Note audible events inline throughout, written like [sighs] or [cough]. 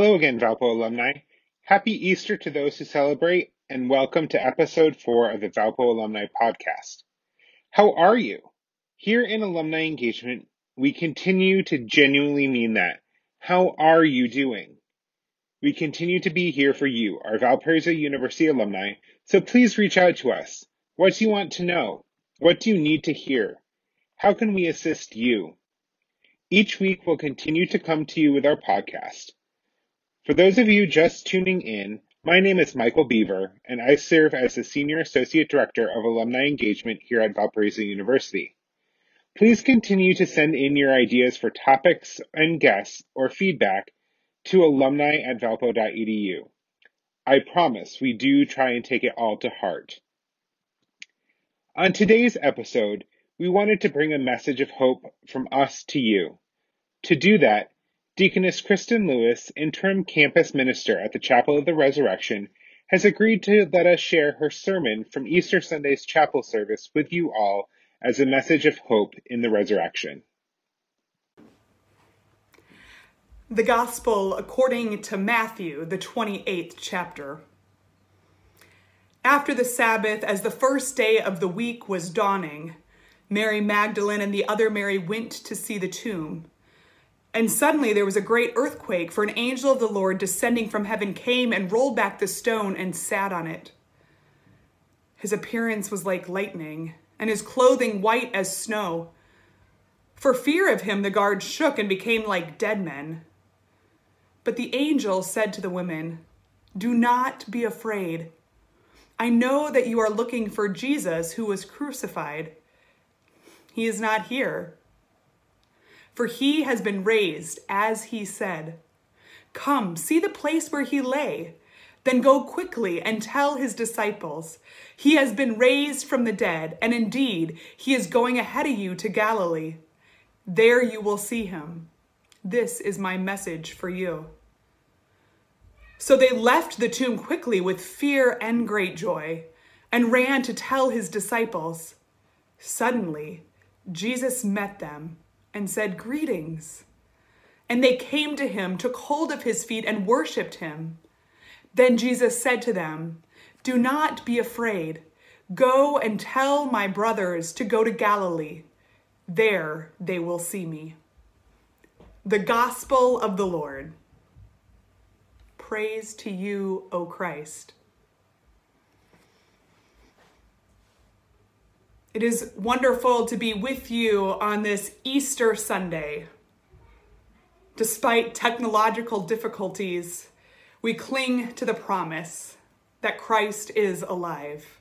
Hello again, Valpo alumni. Happy Easter to those who celebrate, and welcome to episode four of the Valpo Alumni Podcast. How are you? Here in Alumni Engagement, we continue to genuinely mean that. How are you doing? We continue to be here for you, our Valparaiso University alumni, so please reach out to us. What do you want to know? What do you need to hear? How can we assist you? Each week we'll continue to come to you with our podcast. For those of you just tuning in, my name is Michael Beaver, and I serve as the Senior Associate Director of Alumni Engagement here at Valparaiso University. Please continue to send in your ideas for topics and guests or feedback to alumni at valpo.edu. I promise we do try and take it all to heart. On today's episode, we wanted to bring a message of hope from us to you. To do that, Deaconess Kristen Lewis, interim campus minister at the Chapel of the Resurrection, has agreed to let us share her sermon from Easter Sunday's chapel service with you all as a message of hope in the resurrection. The Gospel according to Matthew, the 28th chapter. After the Sabbath, as the first day of the week was dawning, Mary Magdalene and the other Mary went to see the tomb. And suddenly there was a great earthquake, for an angel of the Lord descending from heaven came and rolled back the stone and sat on it. His appearance was like lightning, and his clothing white as snow. For fear of him, the guards shook and became like dead men. But the angel said to the women, Do not be afraid. I know that you are looking for Jesus who was crucified. He is not here for he has been raised, as he said. Come, see the place where he lay. Then go quickly and tell his disciples, He has been raised from the dead, and indeed, he is going ahead of you to Galilee. There you will see him. This is my message for you. So they left the tomb quickly with fear and great joy, and ran to tell his disciples. Suddenly, Jesus met them and said, Greetings. And they came to him, took hold of his feet, and worshiped him. Then Jesus said to them, Do not be afraid. Go and tell my brothers to go to Galilee. There they will see me. The Gospel of the Lord. Praise to you, O Christ. It is wonderful to be with you on this Easter Sunday. Despite technological difficulties, we cling to the promise that Christ is alive.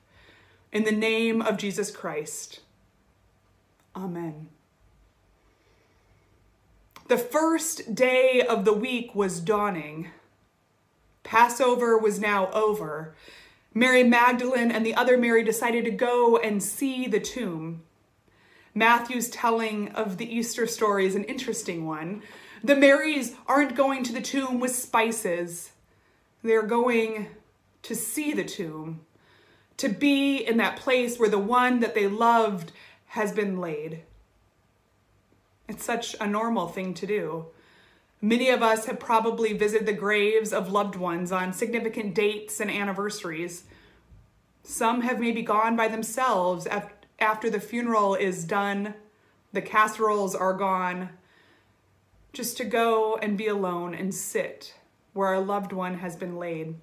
In the name of Jesus Christ, Amen. The first day of the week was dawning. Passover was now over, Mary Magdalene and the other Mary decided to go and see the tomb. Matthew's telling of the Easter story is an interesting one. The Marys aren't going to the tomb with spices, they're going to see the tomb, to be in that place where the one that they loved has been laid. It's such a normal thing to do. Many of us have probably visited the graves of loved ones on significant dates and anniversaries. Some have maybe gone by themselves after the funeral is done, the casseroles are gone, just to go and be alone and sit where our loved one has been laid.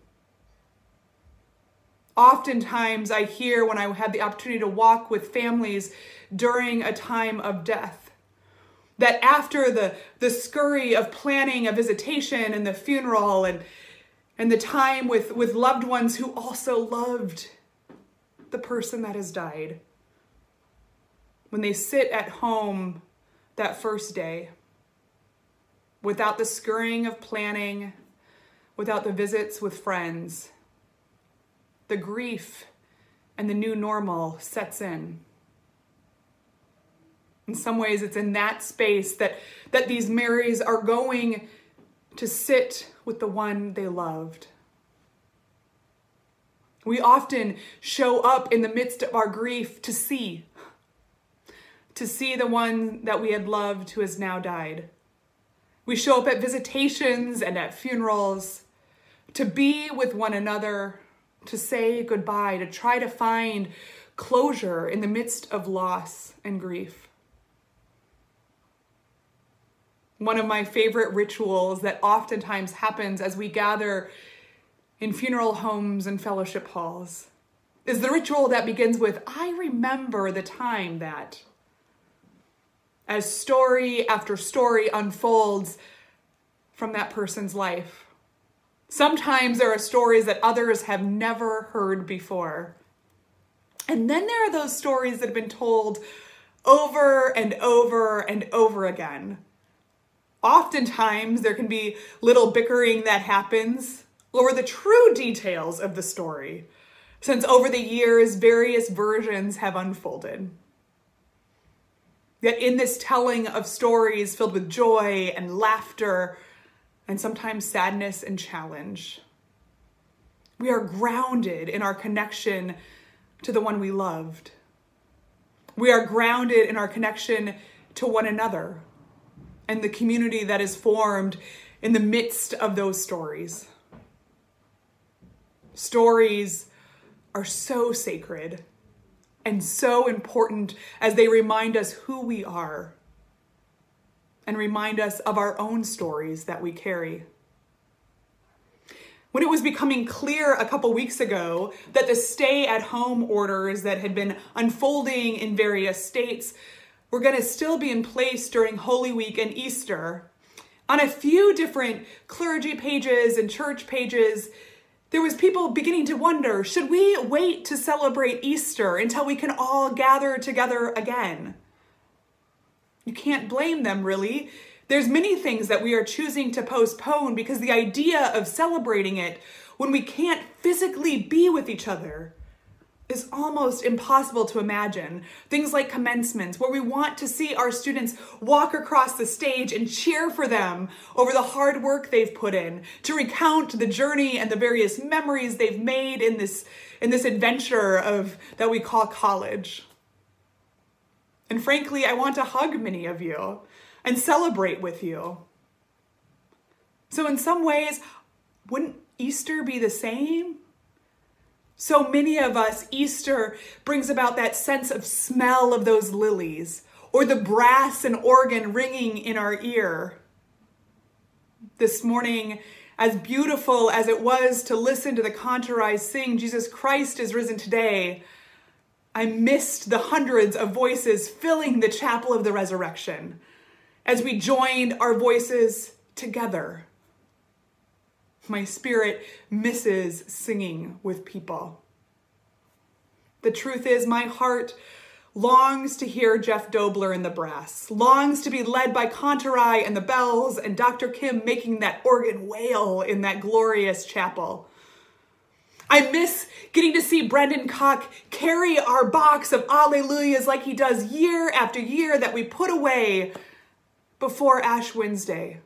Oftentimes, I hear when I have the opportunity to walk with families during a time of death that after the, the scurry of planning a visitation and the funeral and, and the time with, with loved ones who also loved the person that has died, when they sit at home that first day, without the scurrying of planning, without the visits with friends, the grief and the new normal sets in in some ways it's in that space that that these marys are going to sit with the one they loved we often show up in the midst of our grief to see to see the one that we had loved who has now died We show up at visitations and at funerals to be with one another, to say goodbye, to try to find closure in the midst of loss and grief. One of my favorite rituals that oftentimes happens as we gather in funeral homes and fellowship halls is the ritual that begins with, I remember the time that. As story after story unfolds from that person's life. Sometimes there are stories that others have never heard before. And then there are those stories that have been told over and over and over again. Oftentimes, there can be little bickering that happens over the true details of the story, since over the years, various versions have unfolded. Yet, in this telling of stories filled with joy and laughter, and sometimes sadness and challenge, we are grounded in our connection to the one we loved. We are grounded in our connection to one another and the community that is formed in the midst of those stories. Stories are so sacred and so important as they remind us who we are and remind us of our own stories that we carry. When it was becoming clear a couple weeks ago that the stay at home orders that had been unfolding in various states were going to still be in place during Holy Week and Easter, on a few different clergy pages and church pages, there was people beginning to wonder, should we wait to celebrate Easter until we can all gather together again? You can't blame them really. There's many things that we are choosing to postpone because the idea of celebrating it when we can't physically be with each other is almost impossible to imagine. Things like commencements, where we want to see our students walk across the stage and cheer for them over the hard work they've put in, to recount the journey and the various memories they've made in this, in this adventure of that we call college. And frankly, I want to hug many of you and celebrate with you. So, in some ways, wouldn't Easter be the same? So many of us, Easter brings about that sense of smell of those lilies or the brass and organ ringing in our ear. This morning, as beautiful as it was to listen to the Kantorei sing, Jesus Christ is risen today, I missed the hundreds of voices filling the chapel of the resurrection as we joined our voices together my spirit misses singing with people. The truth is, my heart longs to hear Jeff Dobler in the brass, longs to be led by Kantorei and the bells and Dr. Kim making that organ wail in that glorious chapel. I miss getting to see Brendan Cock carry our box of Alleluias like he does year after year that we put away before Ash Wednesday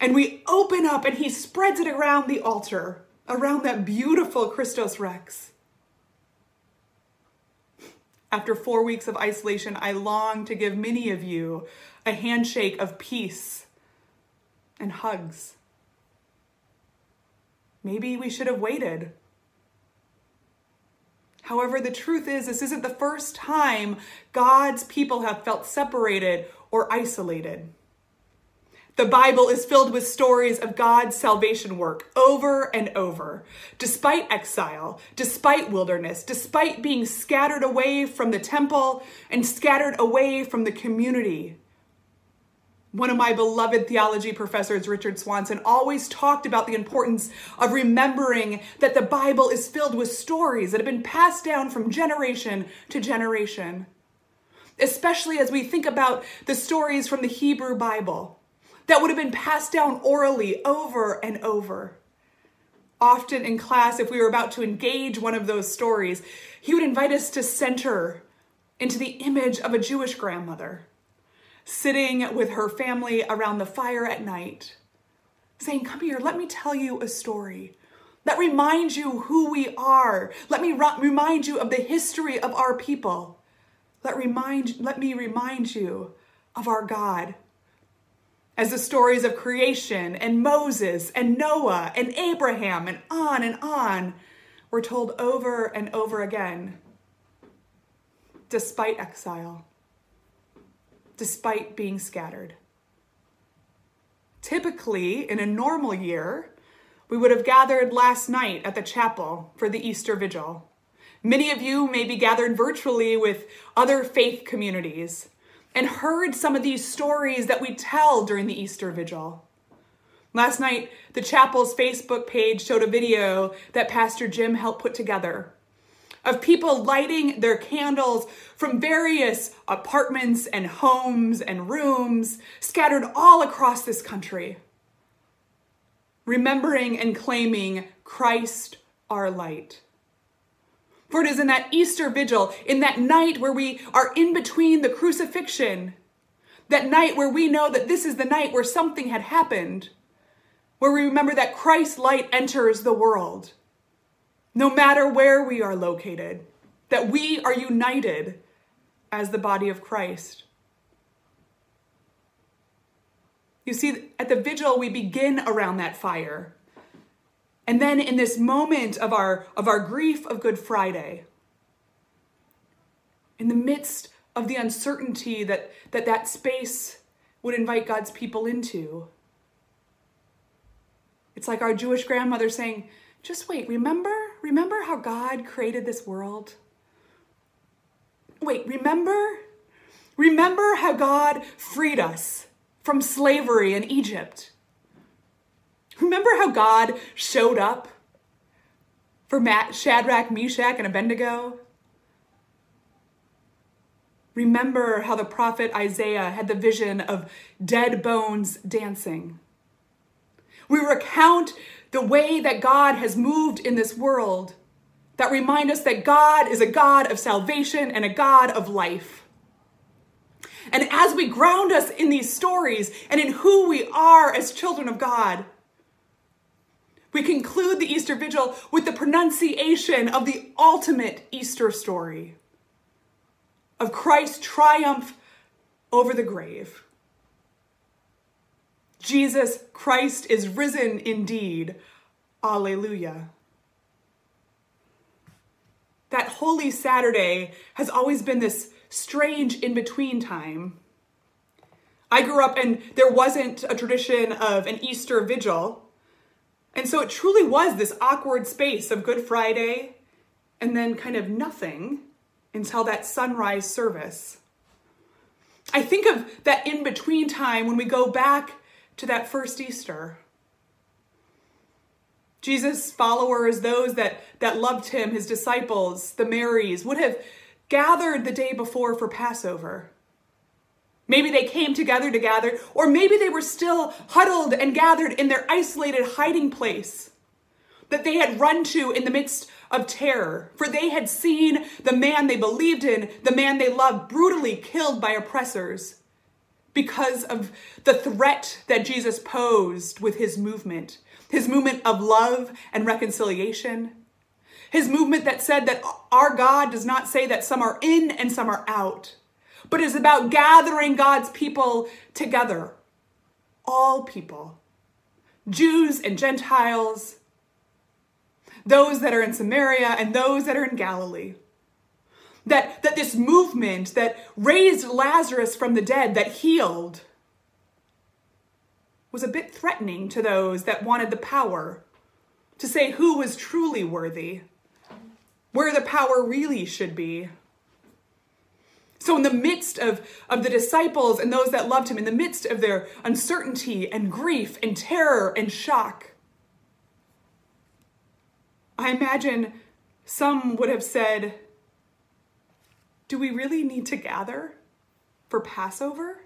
and we open up and he spreads it around the altar, around that beautiful Christus Rex. After four weeks of isolation, I long to give many of you a handshake of peace and hugs. Maybe we should have waited. However, the truth is, this isn't the first time God's people have felt separated or isolated. The Bible is filled with stories of God's salvation work over and over. Despite exile, despite wilderness, despite being scattered away from the temple and scattered away from the community. One of my beloved theology professors, Richard Swanson, always talked about the importance of remembering that the Bible is filled with stories that have been passed down from generation to generation. Especially as we think about the stories from the Hebrew Bible that would have been passed down orally over and over. Often in class, if we were about to engage one of those stories, he would invite us to center into the image of a Jewish grandmother sitting with her family around the fire at night, saying, Come here, let me tell you a story that reminds you who we are. Let me remind you of the history of our people. Let, remind, let me remind you of our God as the stories of creation and Moses and Noah and Abraham and on and on were told over and over again, despite exile, despite being scattered. Typically, in a normal year, we would have gathered last night at the chapel for the Easter Vigil. Many of you may be gathered virtually with other faith communities and heard some of these stories that we tell during the Easter Vigil. Last night, the chapel's Facebook page showed a video that Pastor Jim helped put together of people lighting their candles from various apartments and homes and rooms scattered all across this country, remembering and claiming Christ our light. For it is in that Easter vigil, in that night where we are in between the crucifixion, that night where we know that this is the night where something had happened, where we remember that Christ's light enters the world, no matter where we are located, that we are united as the body of Christ. You see, at the vigil, we begin around that fire. And then in this moment of our, of our grief of Good Friday, in the midst of the uncertainty that that, that space would invite God's people into, it's like our Jewish grandmother saying, just wait, remember? Remember how God created this world? Wait, remember? Remember how God freed us from slavery in Egypt? [laughs] Remember how God showed up for Shadrach, Meshach, and Abednego? Remember how the prophet Isaiah had the vision of dead bones dancing. We recount the way that God has moved in this world that remind us that God is a God of salvation and a God of life. And as we ground us in these stories and in who we are as children of God, we conclude the Easter Vigil with the pronunciation of the ultimate Easter story of Christ's triumph over the grave. Jesus Christ is risen indeed. Alleluia. That Holy Saturday has always been this strange in between time. I grew up and there wasn't a tradition of an Easter vigil. And so it truly was this awkward space of Good Friday and then kind of nothing until that sunrise service. I think of that in between time when we go back to that first Easter. Jesus' followers, those that, that loved him, his disciples, the Marys, would have gathered the day before for Passover. Maybe they came together to gather, or maybe they were still huddled and gathered in their isolated hiding place that they had run to in the midst of terror, for they had seen the man they believed in, the man they loved, brutally killed by oppressors because of the threat that Jesus posed with his movement, his movement of love and reconciliation, his movement that said that our God does not say that some are in and some are out but is about gathering God's people together. All people, Jews and Gentiles, those that are in Samaria and those that are in Galilee. That, that this movement that raised Lazarus from the dead, that healed, was a bit threatening to those that wanted the power to say who was truly worthy, where the power really should be. So, in the midst of, of the disciples and those that loved him, in the midst of their uncertainty and grief and terror and shock, I imagine some would have said, Do we really need to gather for Passover?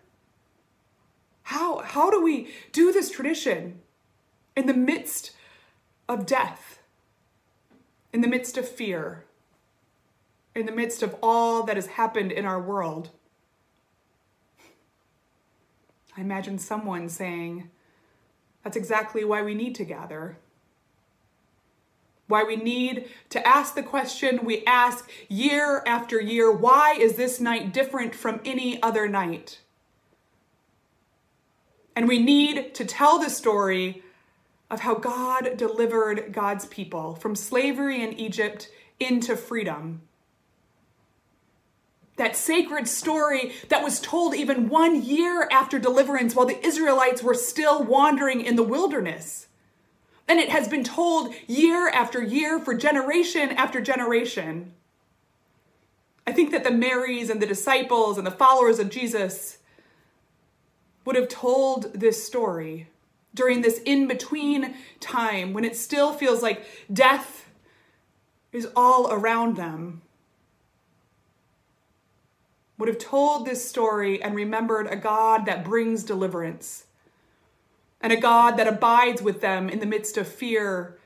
How, how do we do this tradition in the midst of death, in the midst of fear? In the midst of all that has happened in our world. I imagine someone saying, That's exactly why we need to gather. Why we need to ask the question we ask year after year why is this night different from any other night? And we need to tell the story of how God delivered God's people from slavery in Egypt into freedom. That sacred story that was told even one year after deliverance while the Israelites were still wandering in the wilderness. And it has been told year after year for generation after generation. I think that the Marys and the disciples and the followers of Jesus would have told this story during this in between time when it still feels like death is all around them. Would have told this story and remembered a God that brings deliverance and a God that abides with them in the midst of fear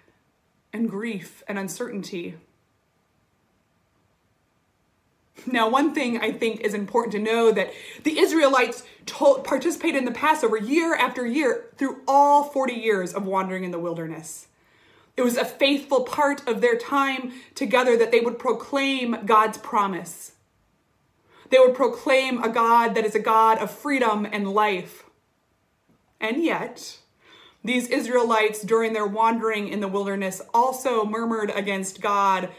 and grief and uncertainty. Now, one thing I think is important to know that the Israelites told, participated in the Passover year after year through all 40 years of wandering in the wilderness. It was a faithful part of their time together that they would proclaim God's promise. They would proclaim a God that is a God of freedom and life. And yet, these Israelites, during their wandering in the wilderness, also murmured against God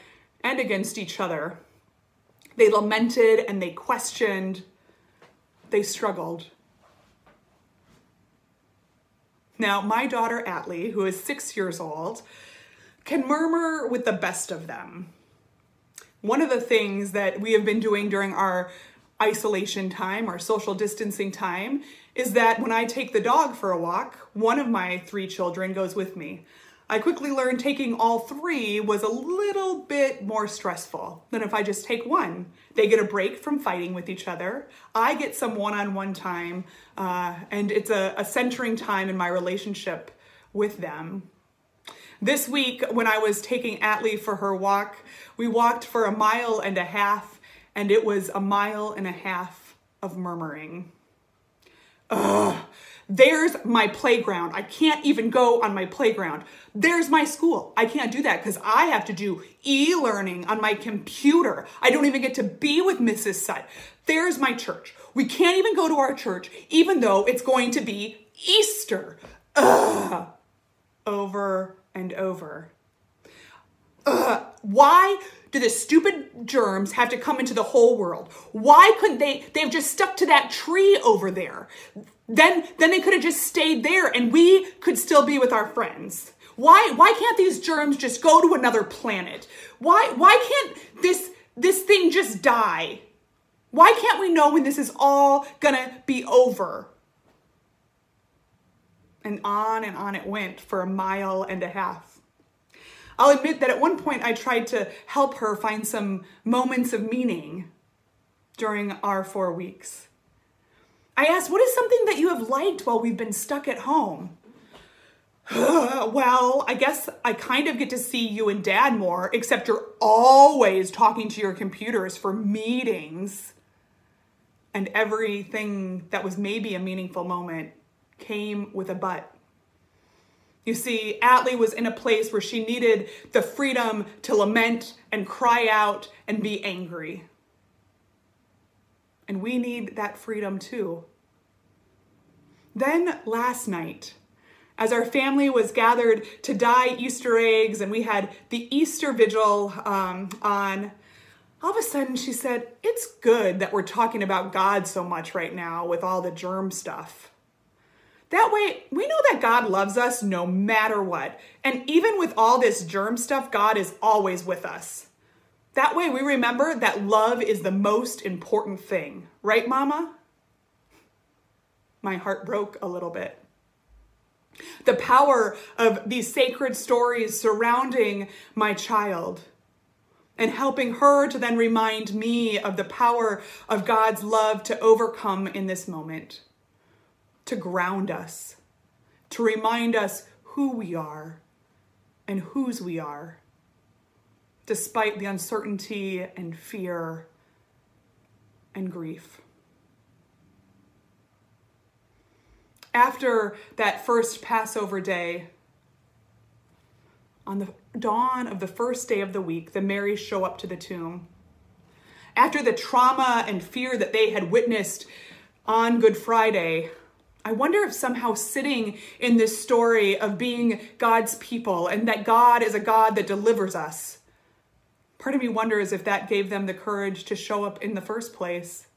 and against each other. They lamented and they questioned. They struggled. Now, my daughter Atlee, who is six years old, can murmur with the best of them. One of the things that we have been doing during our isolation time, our social distancing time, is that when I take the dog for a walk, one of my three children goes with me. I quickly learned taking all three was a little bit more stressful than if I just take one. They get a break from fighting with each other. I get some one on one time, uh, and it's a, a centering time in my relationship with them. This week, when I was taking Atlee for her walk, we walked for a mile and a half, and it was a mile and a half of murmuring. Ugh, there's my playground. I can't even go on my playground. There's my school. I can't do that because I have to do e learning on my computer. I don't even get to be with Mrs. Sutt. There's my church. We can't even go to our church, even though it's going to be Easter. Ugh. Over and over. Ugh. Why do the stupid germs have to come into the whole world? Why couldn't they? They've just stuck to that tree over there. Then, then they could have just stayed there and we could still be with our friends. Why, why can't these germs just go to another planet? Why, why can't this, this thing just die? Why can't we know when this is all gonna be over? And on and on it went for a mile and a half. I'll admit that at one point I tried to help her find some moments of meaning during our four weeks. I asked, What is something that you have liked while we've been stuck at home? [sighs] well, I guess I kind of get to see you and dad more, except you're always talking to your computers for meetings. And everything that was maybe a meaningful moment came with a but. You see, Atlee was in a place where she needed the freedom to lament and cry out and be angry. And we need that freedom too. Then last night, as our family was gathered to dye Easter eggs and we had the Easter vigil um, on, all of a sudden she said, It's good that we're talking about God so much right now with all the germ stuff. That way, we know that God loves us no matter what. And even with all this germ stuff, God is always with us. That way we remember that love is the most important thing. Right, Mama? My heart broke a little bit. The power of these sacred stories surrounding my child and helping her to then remind me of the power of God's love to overcome in this moment, to ground us, to remind us who we are and whose we are despite the uncertainty and fear and grief. After that first Passover day, on the dawn of the first day of the week, the Marys show up to the tomb. After the trauma and fear that they had witnessed on Good Friday, I wonder if somehow sitting in this story of being God's people and that God is a God that delivers us, part of me wonders if that gave them the courage to show up in the first place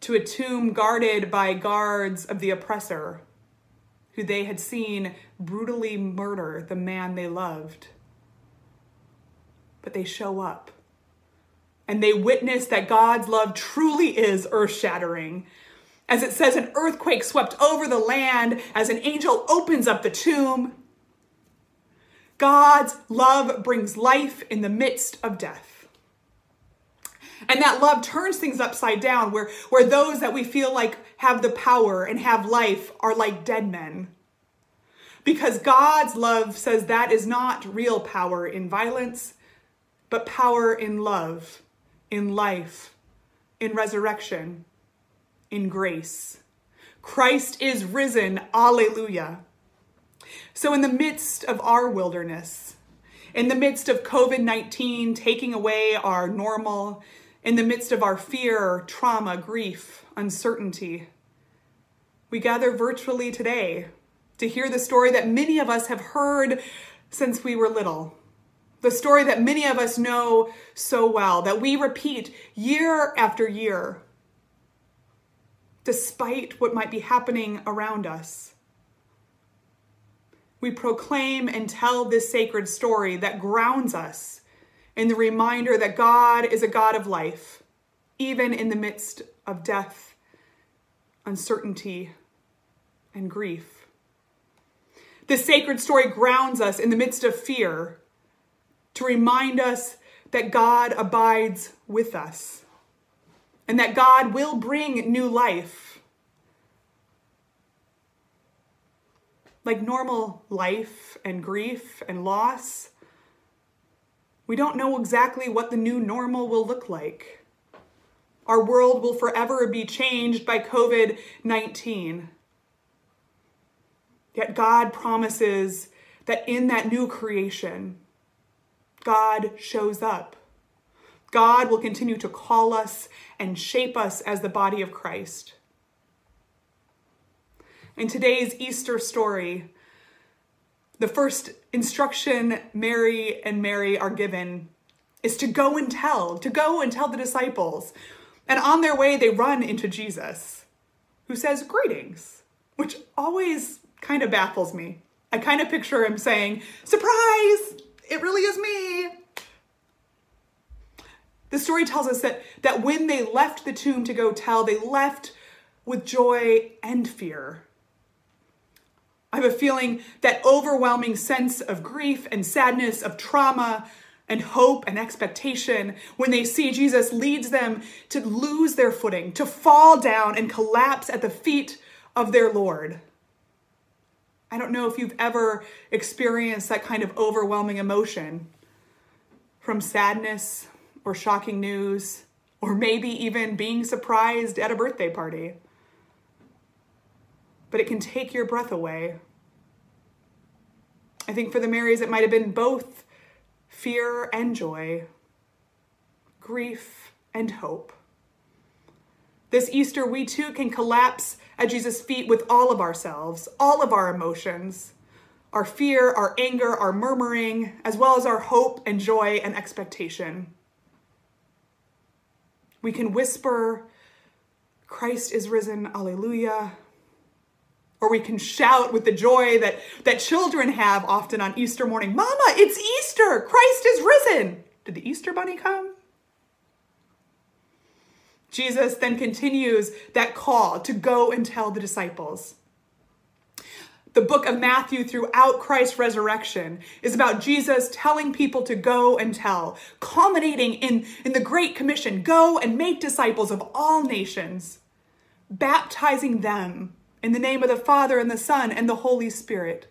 to a tomb guarded by guards of the oppressor who they had seen brutally murder the man they loved. But they show up and they witness that God's love truly is earth shattering as it says, an earthquake swept over the land as an angel opens up the tomb. God's love brings life in the midst of death. And that love turns things upside down, where, where those that we feel like have the power and have life are like dead men. Because God's love says that is not real power in violence, but power in love, in life, in resurrection in grace. Christ is risen. Alleluia. So, in the midst of our wilderness, in the midst of COVID 19 taking away our normal, in the midst of our fear, trauma, grief, uncertainty, we gather virtually today to hear the story that many of us have heard since we were little. The story that many of us know so well, that we repeat year after year despite what might be happening around us. We proclaim and tell this sacred story that grounds us in the reminder that God is a God of life, even in the midst of death, uncertainty, and grief. This sacred story grounds us in the midst of fear to remind us that God abides with us and that God will bring new life. Like normal life and grief and loss, we don't know exactly what the new normal will look like. Our world will forever be changed by COVID 19. Yet God promises that in that new creation, God shows up. God will continue to call us and shape us as the body of Christ. In today's Easter story, the first instruction Mary and Mary are given is to go and tell, to go and tell the disciples. And on their way, they run into Jesus, who says, Greetings, which always kind of baffles me. I kind of picture him saying, Surprise! It really is me. The story tells us that, that when they left the tomb to go tell, they left with joy and fear. I have a feeling that overwhelming sense of grief and sadness, of trauma and hope and expectation when they see Jesus leads them to lose their footing, to fall down and collapse at the feet of their Lord. I don't know if you've ever experienced that kind of overwhelming emotion from sadness or shocking news, or maybe even being surprised at a birthday party. But it can take your breath away. I think for the Marys, it might have been both fear and joy, grief and hope. This Easter, we too can collapse at Jesus' feet with all of ourselves, all of our emotions, our fear, our anger, our murmuring, as well as our hope and joy and expectation. We can whisper, Christ is risen, alleluia. Or we can shout with the joy that, that children have often on Easter morning Mama, it's Easter! Christ is risen! Did the Easter bunny come? Jesus then continues that call to go and tell the disciples the book of Matthew throughout Christ's resurrection is about Jesus telling people to go and tell, culminating in, in the Great Commission go and make disciples of all nations, baptizing them in the name of the Father and the Son and the Holy Spirit.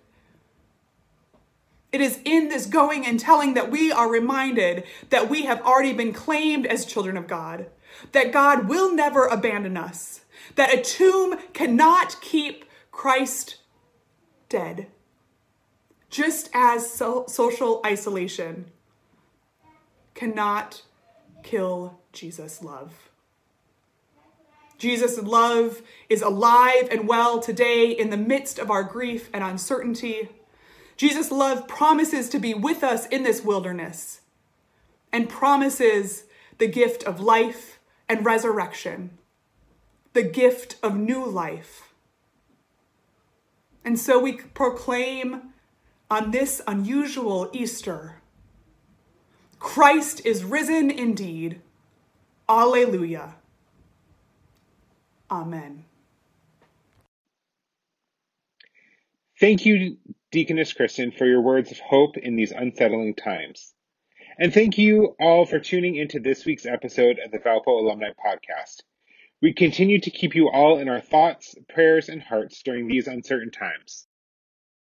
It is in this going and telling that we are reminded that we have already been claimed as children of God, that God will never abandon us, that a tomb cannot keep Christ dead. Just as so- social isolation cannot kill Jesus' love. Jesus' love is alive and well today in the midst of our grief and uncertainty. Jesus' love promises to be with us in this wilderness and promises the gift of life and resurrection, the gift of new life. And so we proclaim on this unusual Easter Christ is risen indeed. Alleluia. Amen. Thank you, Deaconess Kristen, for your words of hope in these unsettling times. And thank you all for tuning into this week's episode of the Valpo Alumni Podcast. We continue to keep you all in our thoughts, prayers, and hearts during these uncertain times.